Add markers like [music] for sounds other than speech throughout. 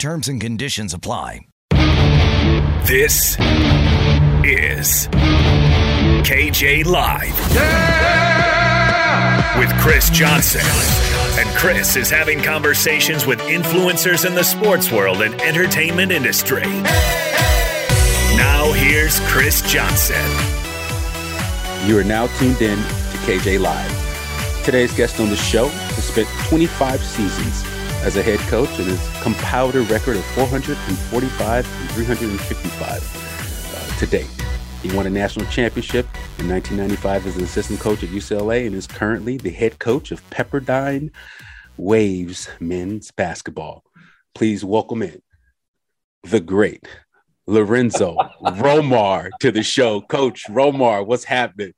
Terms and conditions apply. This is KJ Live with Chris Johnson. And Chris is having conversations with influencers in the sports world and entertainment industry. Now, here's Chris Johnson. You are now tuned in to KJ Live. Today's guest on the show has spent 25 seasons as a head coach and has compiled a record of 445 and 355 uh, to date. He won a national championship in 1995 as an assistant coach at UCLA and is currently the head coach of Pepperdine Waves men's basketball. Please welcome in the great Lorenzo [laughs] Romar to the show. Coach Romar, what's happening?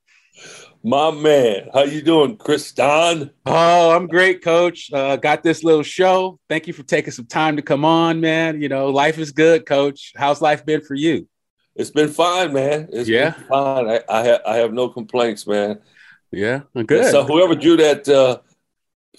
My man, how you doing, Chris Don? Oh, I'm great, Coach. Uh, got this little show. Thank you for taking some time to come on, man. You know, life is good, Coach. How's life been for you? It's been fine, man. It's yeah, fine. I I, ha- I have no complaints, man. Yeah, good. So whoever drew that uh,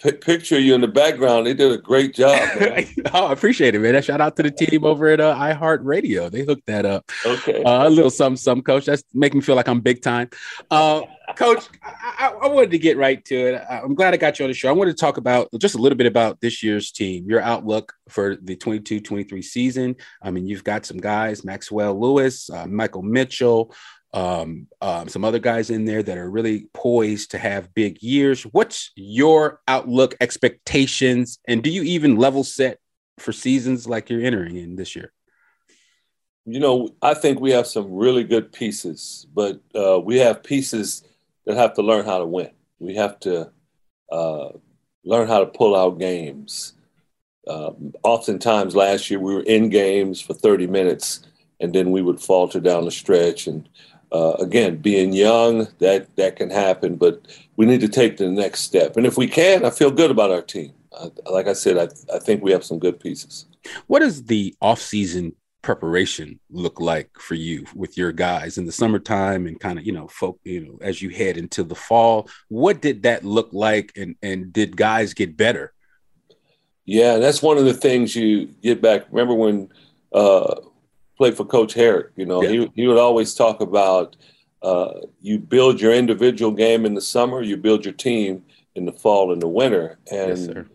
p- picture of you in the background, they did a great job. [laughs] oh, I appreciate it, man. Shout out to the team over at uh, iHeartRadio. They hooked that up. Okay. Uh, a little something, some coach. That's making me feel like I'm big time. Uh, coach, I, I, wanted to get right to it. I'm glad I got you on the show. I wanted to talk about just a little bit about this year's team, your outlook for the 22 23 season. I mean, you've got some guys, Maxwell Lewis, uh, Michael Mitchell, um, um, some other guys in there that are really poised to have big years. What's your outlook, expectations, and do you even level set for seasons like you're entering in this year? You know, I think we have some really good pieces, but uh, we have pieces that have to learn how to win. We have to uh, learn how to pull out games. Uh, oftentimes last year we were in games for 30 minutes and then we would falter down the stretch and uh, again, being young, that that can happen, but we need to take the next step. And if we can, I feel good about our team. like I said, I, I think we have some good pieces. What does the offseason preparation look like for you with your guys in the summertime and kind of you know folk you know as you head into the fall? What did that look like and and did guys get better? Yeah that's one of the things you get back. Remember when uh played for coach Harrick you know yeah. he, he would always talk about uh, you build your individual game in the summer you build your team in the fall and the winter. And yes,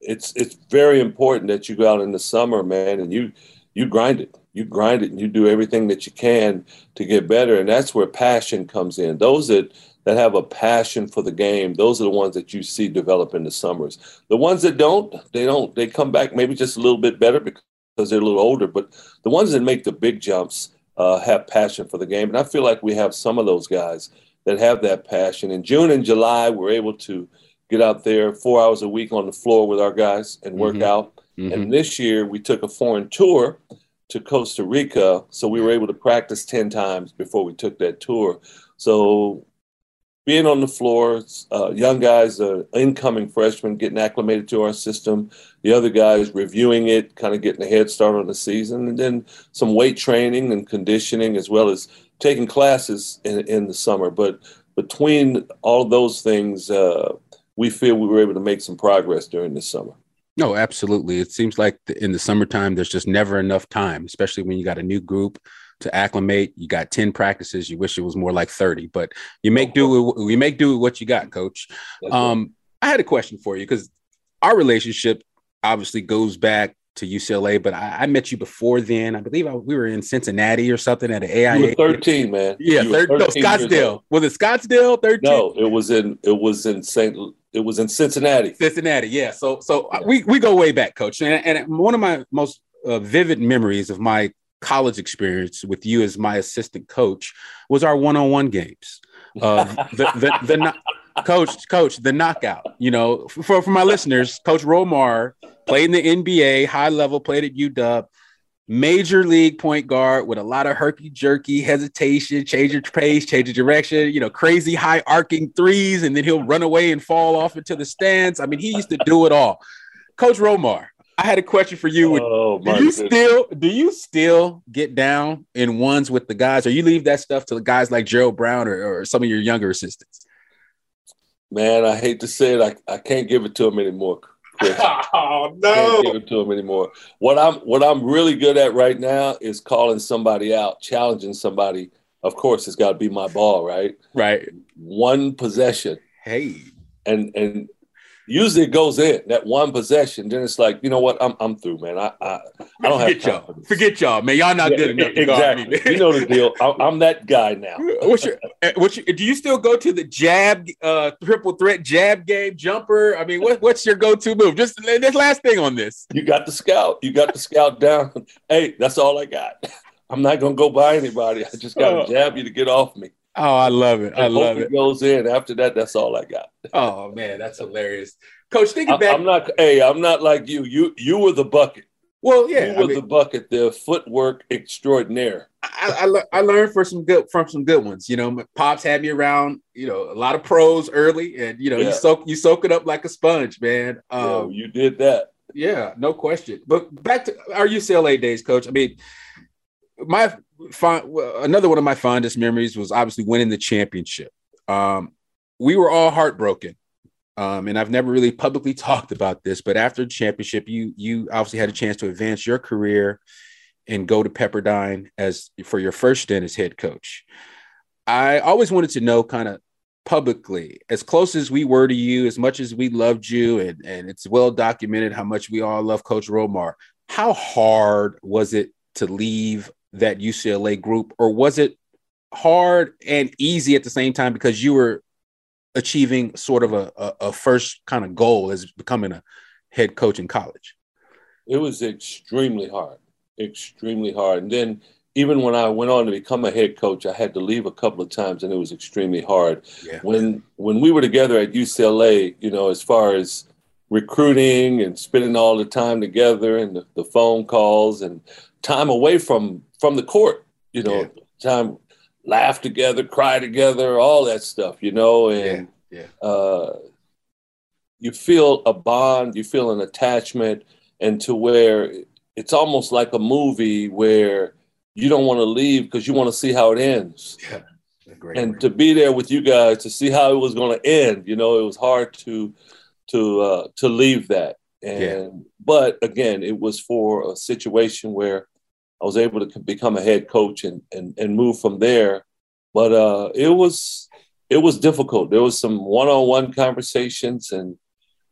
it's it's very important that you go out in the summer man and you you grind it. You grind it and you do everything that you can to get better. And that's where passion comes in. Those that that have a passion for the game, those are the ones that you see develop in the summers. The ones that don't, they don't, they come back maybe just a little bit better because they're a little older. But the ones that make the big jumps uh, have passion for the game. And I feel like we have some of those guys that have that passion. In June and July, we're able to get out there four hours a week on the floor with our guys and work mm-hmm. out. Mm-hmm. And this year we took a foreign tour to Costa Rica. So we were able to practice 10 times before we took that tour. So being on the floor, uh, young guys, uh, incoming freshmen getting acclimated to our system, the other guys reviewing it, kind of getting a head start on the season, and then some weight training and conditioning, as well as taking classes in, in the summer. But between all those things, uh, we feel we were able to make some progress during the summer. No, absolutely. It seems like in the summertime, there's just never enough time, especially when you got a new group to acclimate. You got 10 practices. You wish it was more like 30, but you make do with, we make do with what you got, coach. Um, I had a question for you because our relationship obviously goes back to UCLA, but I, I met you before then. I believe I, we were in Cincinnati or something at an AIA. You were 13, man. Yeah, thir- 13 no, Scottsdale. Was it Scottsdale? 13? No, it was in it was in St. It was in Cincinnati. Cincinnati, yeah. So so uh, we we go way back, coach. And, and one of my most uh, vivid memories of my college experience with you as my assistant coach was our one-on-one games. Uh, the the, the, the [laughs] coach coach the knockout. You know, for for my listeners, Coach Romar played in the NBA, high level, played at UW major league point guard with a lot of herky jerky hesitation, change your pace, change your direction, you know, crazy high arcing threes, and then he'll run away and fall off into the stands. I mean, he used to do it all. Coach Romar, I had a question for you. Oh, do you goodness. still do you still get down in ones with the guys, or you leave that stuff to the guys like Gerald Brown or, or some of your younger assistants? Man, I hate to say it, I, I can't give it to him anymore. [laughs] oh no! Can't give it to him anymore. What I'm what I'm really good at right now is calling somebody out, challenging somebody. Of course, it's got to be my ball, right? Right. One possession. Hey. And and usually it goes in that one possession. Then it's like, you know what? I'm I'm through, man. I I, I don't Forget have y'all. Forget y'all, man. Y'all not yeah, good enough. Exactly. you know the deal. [laughs] I, am that guy now. [laughs] what's your, eh, what's your, do you still go to the jab, uh, triple threat jab game jumper? I mean, what, what's your go-to move? Just this last thing on this. You got the scout. You got the scout down. Hey, that's all I got. [laughs] I'm not gonna go by anybody. I just got to oh. jab you to get off me. Oh, I love it. I love it. Goes in after that. That's all I got. [laughs] Oh man, that's hilarious. Coach, think back. I'm not. Hey, I'm not like you. You you were the bucket. Well, yeah, you were I mean, the bucket, the footwork extraordinaire. I, I, I learned for some good from some good ones. You know, pops had me around. You know, a lot of pros early, and you know, yeah. you soak you soak it up like a sponge, man. Um, you did that. Yeah, no question. But back to our UCLA days, coach. I mean, my fond, another one of my fondest memories was obviously winning the championship. Um, we were all heartbroken um, and I've never really publicly [laughs] talked about this, but after the championship, you you obviously had a chance to advance your career and go to Pepperdine as for your first stint as head coach. I always wanted to know kind of publicly, as close as we were to you, as much as we loved you, and, and it's well documented how much we all love Coach Romar. How hard was it to leave that UCLA group, or was it hard and easy at the same time because you were achieving sort of a, a, a first kind of goal as becoming a head coach in college? It was extremely hard, extremely hard. And then even when I went on to become a head coach, I had to leave a couple of times, and it was extremely hard. Yeah. When when we were together at UCLA, you know, as far as recruiting and spending all the time together, and the, the phone calls and time away from from the court, you know, yeah. time laugh together, cry together, all that stuff, you know, and yeah, yeah. Uh, you feel a bond, you feel an attachment, and to where it's almost like a movie where you don't want to leave because you want to see how it ends. Yeah. And to be there with you guys to see how it was going to end, you know, it was hard to to uh, to leave that. And Yeah. but again, it was for a situation where I was able to become a head coach and and and move from there. But uh, it was it was difficult. There was some one on one conversations, and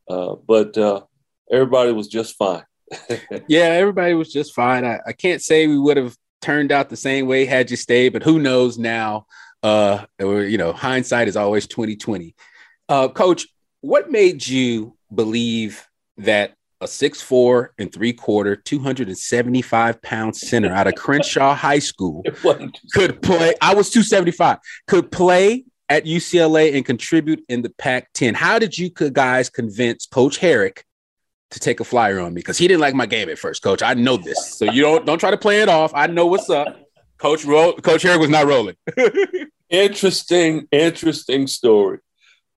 uh, but uh, everybody was just fine. [laughs] Yeah, everybody was just fine. I, I can't say we would have turned out the same way had you stayed, but who knows now? Uh, or, you know, hindsight is always 2020. Uh, coach, what made you believe that a six four and three quarter, 275 pound center out of Crenshaw High School [laughs] could play? I was 275, could play at UCLA and contribute in the Pac 10. How did you guys convince Coach Harrick to take a flyer on me? Because he didn't like my game at first, coach. I know this. So you don't don't try to play it off. I know what's up. Coach Ro- Coach Harrick was not rolling. [laughs] interesting, interesting story.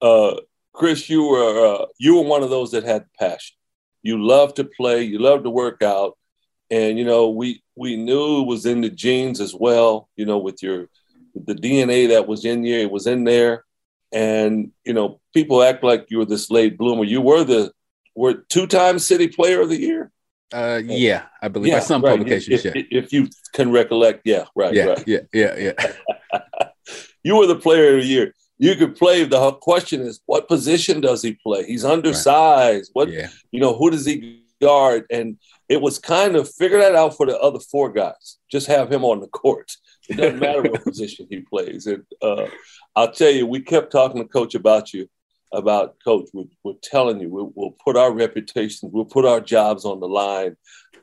Uh, Chris, you were uh, you were one of those that had passion. You love to play. You love to work out, and you know we we knew it was in the genes as well. You know, with your with the DNA that was in you, it was in there. And you know, people act like you were this late bloomer. You were the were two time City Player of the Year. Uh, yeah, I believe by some right. publications. If, yeah. if you can recollect, yeah, right, Yeah, right. yeah, yeah, yeah. [laughs] you were the player of the year. You could play. The question is, what position does he play? He's undersized. What yeah. you know? Who does he guard? And it was kind of figure that out for the other four guys. Just have him on the court. It doesn't matter what [laughs] position he plays. And uh, I'll tell you, we kept talking to coach about you, about coach. We're, we're telling you, we'll, we'll put our reputations, we'll put our jobs on the line.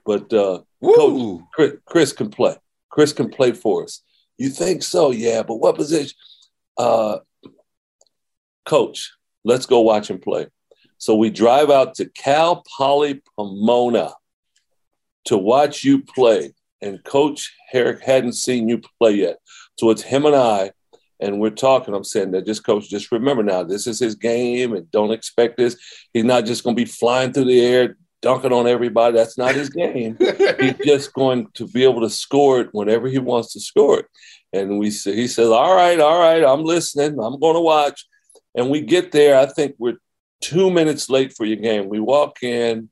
But uh, Woo! Chris, Chris can play. Chris can play for us. You think so? Yeah, but what position? Uh, coach, let's go watch him play. So we drive out to Cal Poly Pomona to watch you play. And Coach Harrick hadn't seen you play yet. So it's him and I, and we're talking. I'm saying that just coach, just remember now, this is his game, and don't expect this. He's not just going to be flying through the air, dunking on everybody. That's not his game. [laughs] He's just going to be able to score it whenever he wants to score it. And we say, he says, "All right, all right, I'm listening. I'm going to watch." And we get there. I think we're two minutes late for your game. We walk in,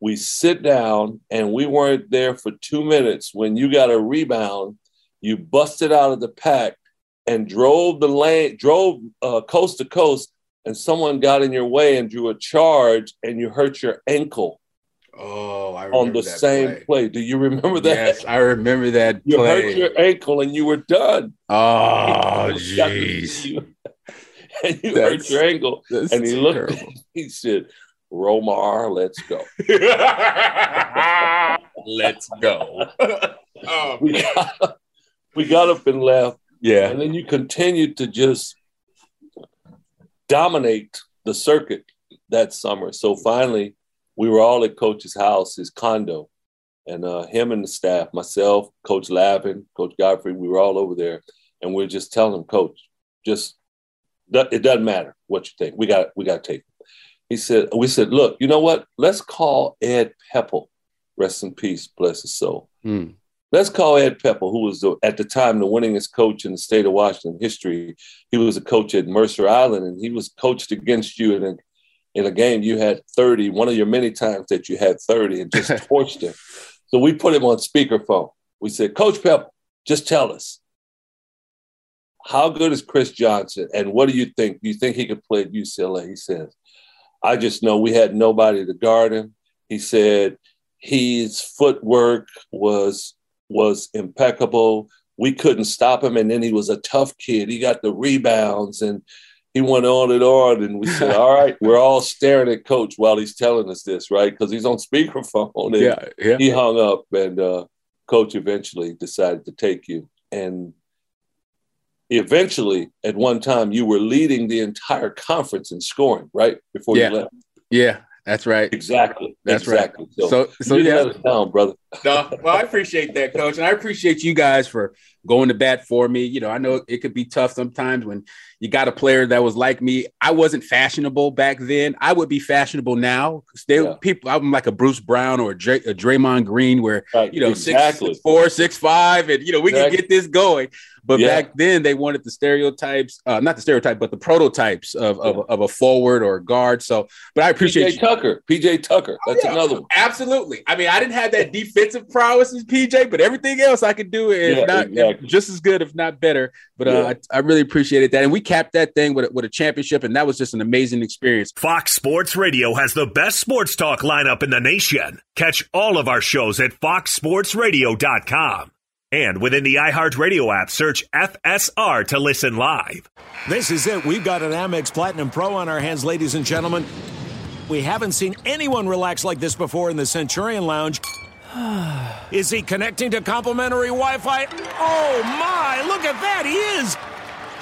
we sit down, and we weren't there for two minutes when you got a rebound. You busted out of the pack and drove the lane, drove uh, coast to coast, and someone got in your way and drew a charge, and you hurt your ankle Oh, I remember on the same play. play. Do you remember that? Yes, I remember that You play. hurt your ankle and you were done. oh, He [laughs] got to jeez. See [laughs] you. And you That's- hurt your ankle. And he looked at terrible. [laughs] he said, Romar, let's go. [laughs] Let's go. oh, We got, we got up and left. yeah. And then you continued to just dominate the circuit that summer. So finally, we were all at Coach's house, his condo, and uh, him and the staff, myself, Coach Lavin, Coach Gottfried, we were all over there, and we are just telling him, Coach, just it doesn't matter what you think. We got we got to take. Him. He said, we said, look, you know what? Let's call Ed Pepple, rest in peace, bless his soul. Hmm. Let's call Ed Pepple, who was the, at the time the winningest coach in the state of Washington history. He was a coach at Mercer Island, and he was coached against you in a, in a game. You had 30, one of your many times that you had 30, and just [laughs] torched him. So we put him on speakerphone. We said, Coach Pepple, just tell us, how good is Chris Johnson, and what do you think? Do you think he could play at UCLA? He says, I just know we had nobody to guard him. He said his footwork was was impeccable. We couldn't stop him, and then he was a tough kid. He got the rebounds, and he went on and on. And we said, [laughs] "All right, we're all staring at Coach while he's telling us this, right? Because he's on speakerphone." And Yeah. Yeah. he hung up, and uh, Coach eventually decided to take you. And eventually, at one time, you were leading the entire conference in scoring, right before Yeah. you left. Yeah. That's right. Exactly. That's exactly. right. So, so, you yeah. us down, brother. [laughs] no, well, I appreciate that, coach, and I appreciate you guys for going to bat for me. You know, I know it could be tough sometimes when you got a player that was like me. I wasn't fashionable back then. I would be fashionable now. They Yeah. people. I'm like a Bruce Brown or a, Dray, a Draymond Green, where Right, you know exactly. six four, six five, and you know we Exactly. can get this going. But Yeah. back then, they wanted the stereotypes, uh, not the stereotype, but the prototypes of, of, of a forward or a guard. So, but I appreciate PJ you. Tucker. PJ Tucker. That's Yeah, another one. Absolutely. I mean, I didn't have that defensive prowess as PJ, but everything else I could do, Yeah, not exactly. just as good, if not better. But uh, I, I really appreciated that, and we capped that thing with a, with a championship, and that was just an amazing experience. Fox Sports Radio has the best sports talk lineup in the nation. Catch all of our shows at foxsportsradio.com. And within the iHeartRadio app, search FSR to listen live. This is it. We've got an Amex Platinum Pro on our hands, ladies and gentlemen. We haven't seen anyone relax like this before in the Centurion Lounge. [sighs] Is he connecting to complimentary Wi Fi? Oh my, look at that, he is!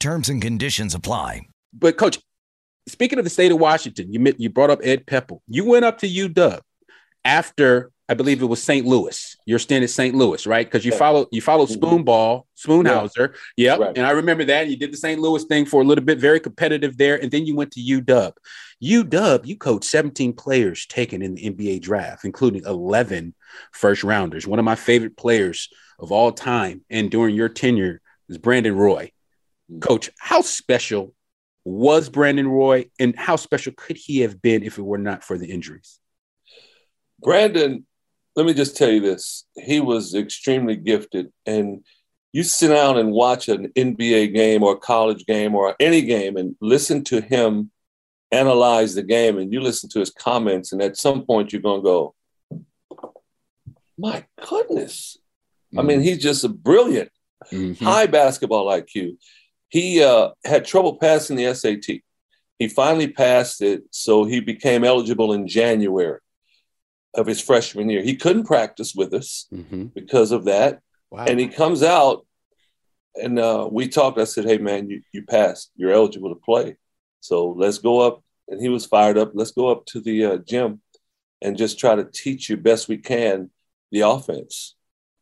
Terms and conditions apply. But coach, speaking of the state of Washington, you met- you brought up Ed Pepple. You went up to UW after I believe it was St. Louis. Your stint at St. Louis, right? Because you yeah. followed you followed mm-hmm. Spoonball, Spoonhour. Yeah. Yep. Right. And I remember that. You did the St. Louis thing for a little bit, very competitive there. And then you went to UW. UW, you coached 17 players taken in the NBA draft, including 11 first rounders. One of my favorite players of all time and during your tenure is Brandon Roy. Coach, how special was Brandon Roy and how special could he have been if it were not for the injuries? Brandon, let me just tell you this. He was extremely gifted. And you sit down and watch an NBA game or a college game or any game and listen to him analyze the game and you listen to his comments, and at some point you're going to go, my goodness. Mm-hmm. I mean, mm-hmm. he's just a brilliant, mm-hmm. high basketball IQ. He uh, had trouble passing the SAT. He finally passed it, so he became eligible in January of his freshman year. He couldn't practice with us mm-hmm. because of that. Wow. And he comes out and uh, we talked. I said, Hey, man, you, you passed. You're eligible to play. So let's go up. And he was fired up. Let's go up to the uh, gym and just try to teach you best we can the offense.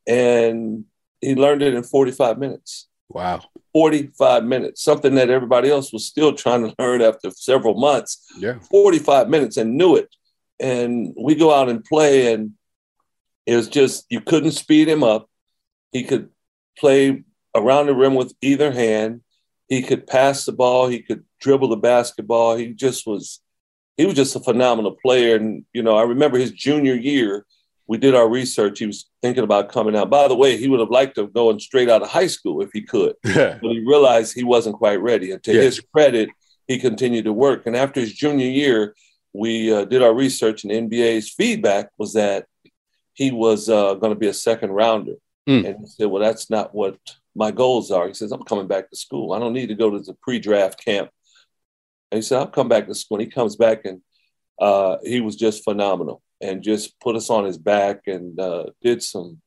And he learned it in 45 minutes. Wow. 45 minutes, something that everybody else was still trying to learn after several months. Yeah. 45 minutes and knew it and we go out and play and it was just you couldn't speed him up he could play around the rim with either hand he could pass the ball he could dribble the basketball he just was he was just a phenomenal player and you know i remember his junior year we did our research he was thinking about coming out by the way he would have liked to have gone straight out of high school if he could [laughs] but he realized he wasn't quite ready and to yes. his credit he continued to work and after his junior year we uh, did our research, and NBA's feedback was that he was uh, going to be a second rounder. Mm. And he said, Well, that's not what my goals are. He says, I'm coming back to school. I don't need to go to the pre draft camp. And he said, I'll come back to school. And he comes back, and uh, he was just phenomenal and just put us on his back and uh, did some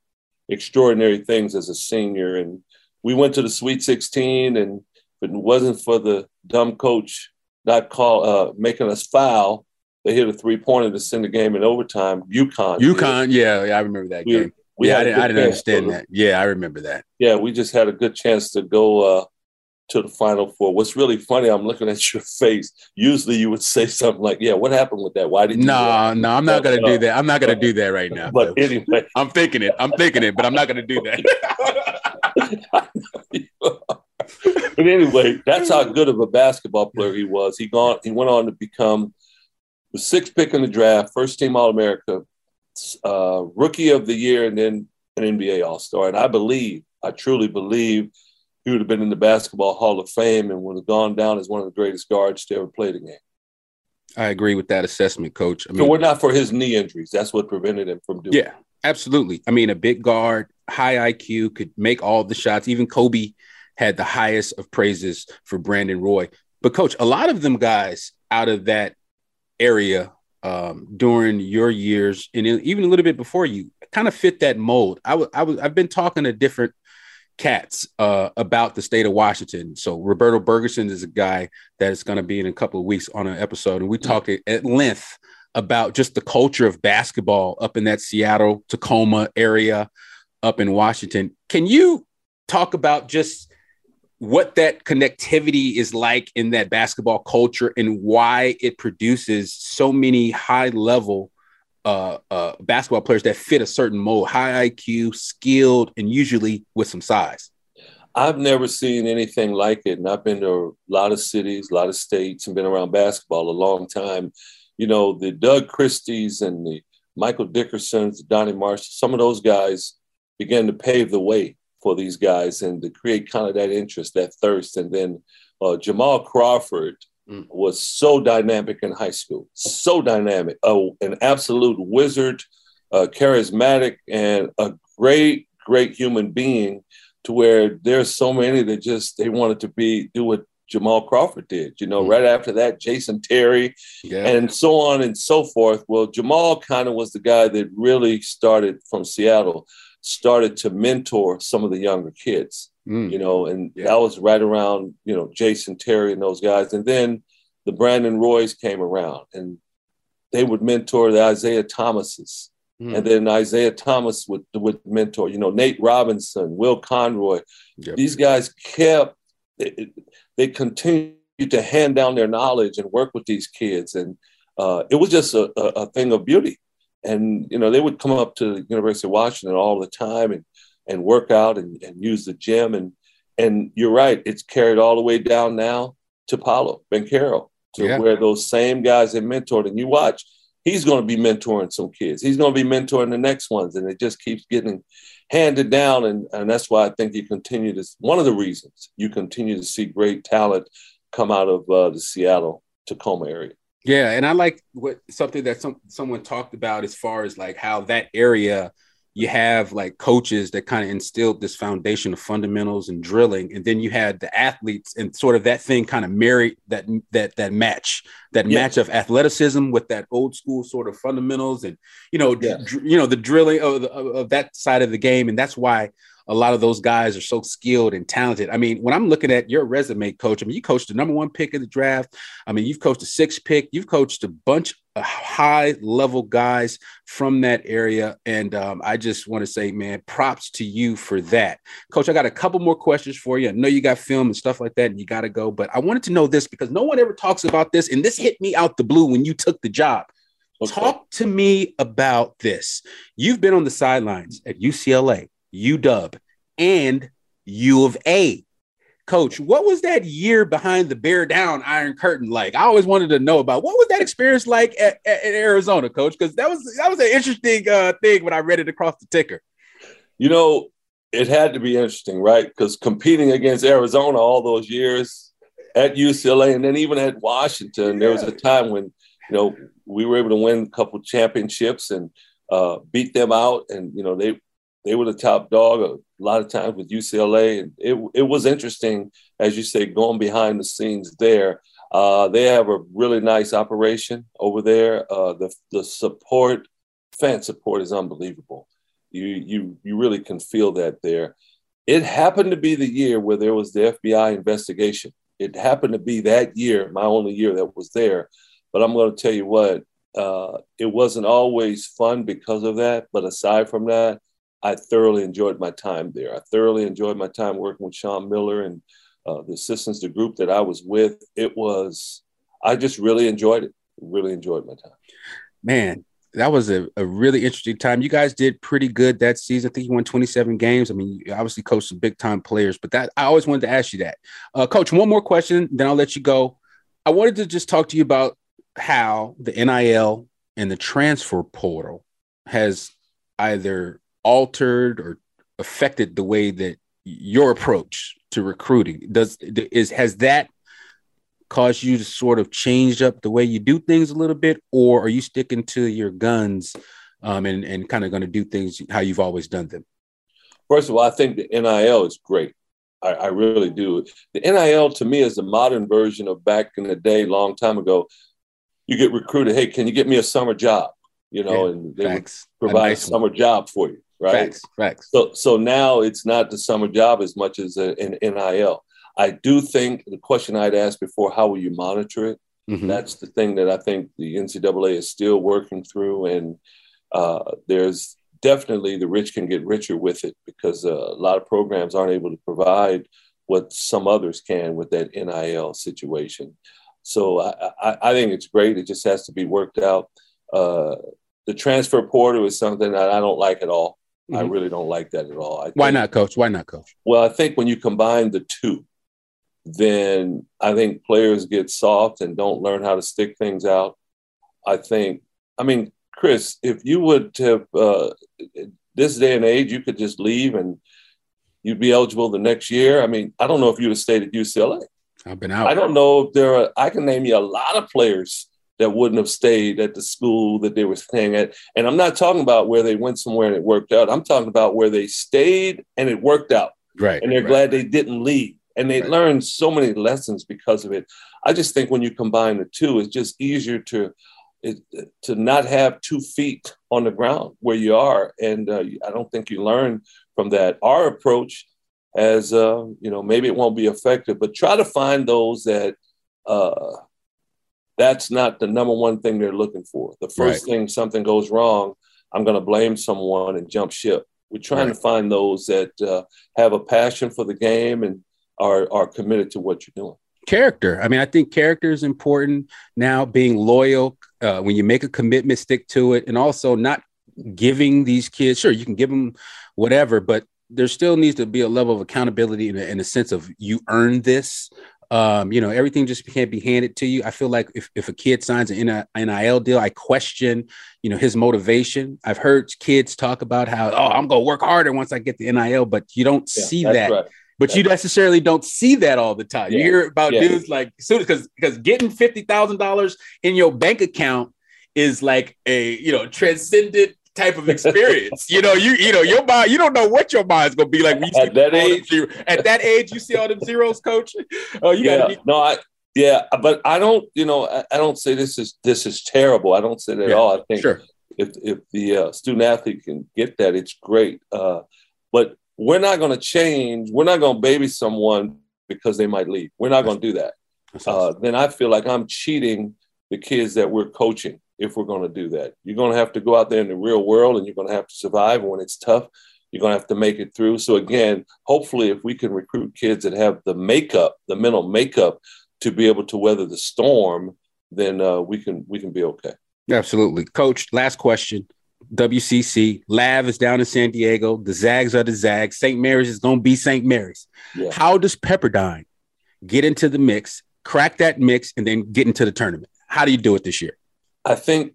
extraordinary things as a senior. And we went to the Sweet 16, and if it wasn't for the dumb coach not call uh, making us foul, they hit a three pointer to send the game in overtime. UConn. UConn, yeah, yeah, I remember that we, game. We yeah, I didn't, I didn't understand that. Yeah, I remember that. Yeah, we just had a good chance to go uh, to the final four. What's really funny, I'm looking at your [laughs] face. Usually you would say something like, Yeah, what happened with that? Why did you? No, no, I'm not going to do that. I'm not to do that right [laughs] now. But folks. anyway, I'm thinking it. I'm thinking it, but I'm not to do that. [laughs] but anyway, that's how good of a basketball player he was. He gone. He went on to become the sixth pick in the draft, first team All America, uh, rookie of the year, and then an NBA All Star. And I believe, I truly believe, he would have been in the Basketball Hall of Fame and would have gone down as one of the greatest guards to ever play the game. I agree with that assessment, Coach. I mean, so we're not for his knee injuries. That's what prevented him from doing. Yeah, absolutely. I mean, a big guard, high IQ, could make all the shots. Even Kobe had the highest of praises for Brandon Roy. But, Coach, a lot of them guys out of that area um, during your years and even a little bit before you kind of fit that mold. I was I was I've been talking to different cats uh, about the state of Washington. So Roberto Bergersen is a guy that is going to be in a couple of weeks on an episode, and we talked at length about just the culture of basketball up in that Seattle Tacoma area up in Washington. Can you talk about just what that connectivity is like in that basketball culture and why it produces so many high level uh, uh, basketball players that fit a certain mold, high IQ, skilled, and usually with some size. I've never seen anything like it. And I've been to a lot of cities, a lot of states, and been around basketball a long time. You know, the Doug Christies and the Michael Dickersons, Donny Marshall, some of those guys began to pave the way for these guys and to create kind of that interest, that thirst. And then uh, Jamal Crawford mm. was so dynamic in high school, so dynamic, an absolute wizard, uh, charismatic, and a great, great human being. To where there's so many that just they wanted to be do what Jamal Crawford did. You know, mm. right after that, Jason Terry, yeah. and so on and so forth. Well, Jamal kind of was the guy that really started from Seattle started to mentor some of the younger kids, mm. you know, and yeah. that was right around, you know, Jason Terry and those guys. And then the Brandon Roys came around and they would mentor the Isaiah Thomases, Mm. And then Isaiah Thomas would, with mentor, you know, Nate Robinson, Will Conroy. Yep. These guys kept they, they continued to hand down their knowledge and work with these kids, and uh, it was just a, a, a, thing of beauty. And you know, they would come up to the University of Washington all the time and and work out and, and use the gym. And and you're right, it's carried all the way down now to Paolo Banchero, to yeah. where those same guys have mentored. And you watch he's going to be mentoring some kids. He's going to be mentoring the next ones, and it just keeps getting handed down. And, and that's why I think you continue to, one of the reasons you continue to see great talent come out of uh, the Seattle Tacoma area. Yeah, and I like what something that some someone talked about as far as like how that area you have like coaches that kind of instilled this foundation of fundamentals and drilling and then you had the athletes and sort of that thing kind of married that that that match that yeah. match of athleticism with that old school sort of fundamentals and you know yeah. dr- you know the drilling of, the, of, that side of the game and that's why a lot of those guys are so skilled and talented. I mean, when I'm looking at your resume, coach, I mean, you coached the number one pick in the draft. I mean, you've coached a six pick. You've coached a bunch high level guys from that area. And um, I just want to say, man, props to you for that. Coach, I got a couple more questions for you. I know you got film and stuff like that, and you got to go. But I wanted to know this because no one ever talks about this. And this hit me out the blue when you took the job. Okay. Talk to me about this. You've been on the sidelines at UCLA, UW, and U of A. Coach, what was that year behind the bear down Iron Curtain like? I always wanted to know about what was that experience like at, at, at Arizona, Coach? Because that was that was an interesting uh, thing when I read it across the ticker. You know, it had to be interesting, right? Because competing against Arizona all those years at UCLA and then even at Washington, yeah. there was a time when you know we were able to win a couple championships and uh, beat them out, and you know they they were the top dog a lot of times with UCLA. And it, it was interesting, as you say, going behind the scenes there. Uh, they have a really nice operation over there. Uh, the, the support, fan support is unbelievable. You, you, you really can feel that there. It happened to be the year where there was the FBI investigation. It happened to be that year, my only year that was there. But I'm going to tell you what, uh, it wasn't always fun because of that. But aside from that, I thoroughly enjoyed my time there. I thoroughly enjoyed my time working with Sean Miller and uh, the assistants, the group that I was with. It was, I just really enjoyed it. Really enjoyed my time. Man, that was a, a really interesting time. You guys did pretty good that season. I think you won 27 games. I mean, you obviously coached some big time players, but that I always wanted to ask you that. Uh, Coach, one more question, then I'll let you go. I wanted to just talk to you about how the NIL and the transfer portal has either altered or affected the way that your approach to recruiting? Does is has that caused you to sort of change up the way you do things a little bit? Or are you sticking to your guns um, and, and kind of going to do things how you've always done them? First of all i think the nil is great. I, I really do. The nil to me is the modern version of back in the day long time ago. You get recruited hey can you get me a summer job? You know yeah, and they would provide a, nice a summer one. job for you right? Facts, facts. So, so now it's not the summer job as much as an NIL. I do think the question I'd asked before, how will you monitor it? Mm-hmm. That's the thing that I think the NCAA is still working through. And uh, there's definitely the rich can get richer with it because uh, a lot of programs aren't able to provide what some others can with that NIL situation. So I, I, I think it's great. It just has to be worked out. Uh, the transfer portal is something that I don't like at all. Mm-hmm. I really don't like that at all. Think, Why not, coach? Why not, coach? Well, I think when you combine the two, then I think players get soft and don't learn how to stick things out. I think, I mean, Chris, if you would have uh, this day and age, you could just leave and you'd be eligible the next year. I mean, I don't know if you'd have stayed at UCLA. I've been out. I don't know if there are. I can name you a lot of players that wouldn't have stayed at the school that they were staying at. And I'm not talking about where they went somewhere and it worked out. I'm talking about where they stayed and it worked out. Right. And they're right. glad they didn't leave. And they right. learned so many lessons because of it. I just think when you combine the two, it's just easier to it, to not have two feet on the ground where you are. And uh, I don't think you learn from that. Our approach as uh, you know, maybe it won't be effective, but try to find those that uh, that's not the number one thing they're looking for. The first right. thing something goes wrong, I'm going to blame someone and jump ship. We're trying right. to find those that uh, have a passion for the game and are are committed to what you're doing. Character. I mean, I think character is important now. Being loyal uh, when you make a commitment, stick to it, and also not giving these kids. Sure, you can give them whatever, but there still needs to be a level of accountability in a, in a sense of you earned this. Um, you know, everything just can't be handed to you. I feel like if, if a kid signs an NIL deal, I question, you know, his motivation. I've heard kids talk about how, oh, I'm going to work harder once I get the NIL, but you don't yeah, see that. Right. But that's you necessarily don't see that all the time. Yeah. You hear about yeah. dudes like soon because because getting fifty thousand dollars in your bank account is like a you know transcendent type of experience. you know, you you know your mind. You don't know what your mind's gonna be like when you at that age. At that age, you see all them zeros, coach. Oh, you yeah. gotta be- no, I yeah, but I don't. You know, I, I, don't say this is this is terrible. I don't say that yeah, at all. I think sure. if if the uh, student athlete can get that, it's great. Uh, but we're not going to change. We're not going to baby someone because they might leave. We're not going to do that. Uh, then I feel like I'm cheating the kids that we're coaching if we're going to do that. You're going to have to go out there in the real world and you're going to have to survive. When it's tough, you're going to have to make it through. So, again, hopefully, if we can recruit kids that have the makeup, the mental makeup to be able to weather the storm, then uh, we can we can be okay. Absolutely, Coach. Last question. WCC Lav is down in San Diego. The Zags are the Zags. St. Mary's is going to be St. Mary's. Yeah. How does Pepperdine get into the mix, crack that mix, and then get into the tournament? How do you do it this year? I think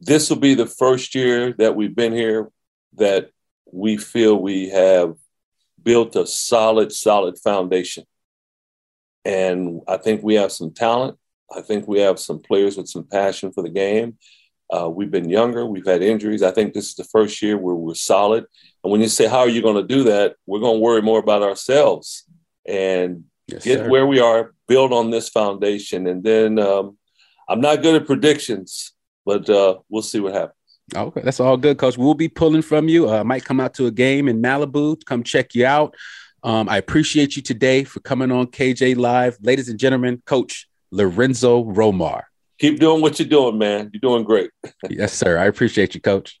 this will be the first year that we've been here that we feel we have built a solid, solid foundation. And I think we have some talent. I think we have some players with some passion for the game. Uh, we've been younger. We've had injuries. I think this is the first year where we're solid. And when you say, How are you going to do that? We're going to worry more about ourselves and yes, get sir. where we are, build on this foundation. And then um, I'm not good at predictions, but uh, we'll see what happens. Okay, that's all good, Coach. We'll be pulling from you. Uh, might come out to a game in Malibu to come check you out. Um, I appreciate you today for coming on KJ Live. Ladies and gentlemen, Coach Lorenzo Romar. Keep doing what you're doing, man. You're doing great. [laughs] yes, sir. I appreciate you, Coach.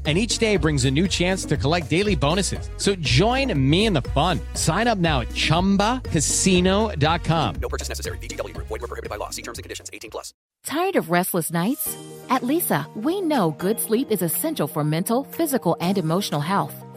and each day brings a new chance to collect daily bonuses. So join me in the fun. Sign up now at ChumbaCasino.com. No purchase necessary. VGW. Void were prohibited by law. See terms and conditions. 18 plus. Tired of restless nights? At Leesa, we know good sleep is essential for mental, physical, and emotional health.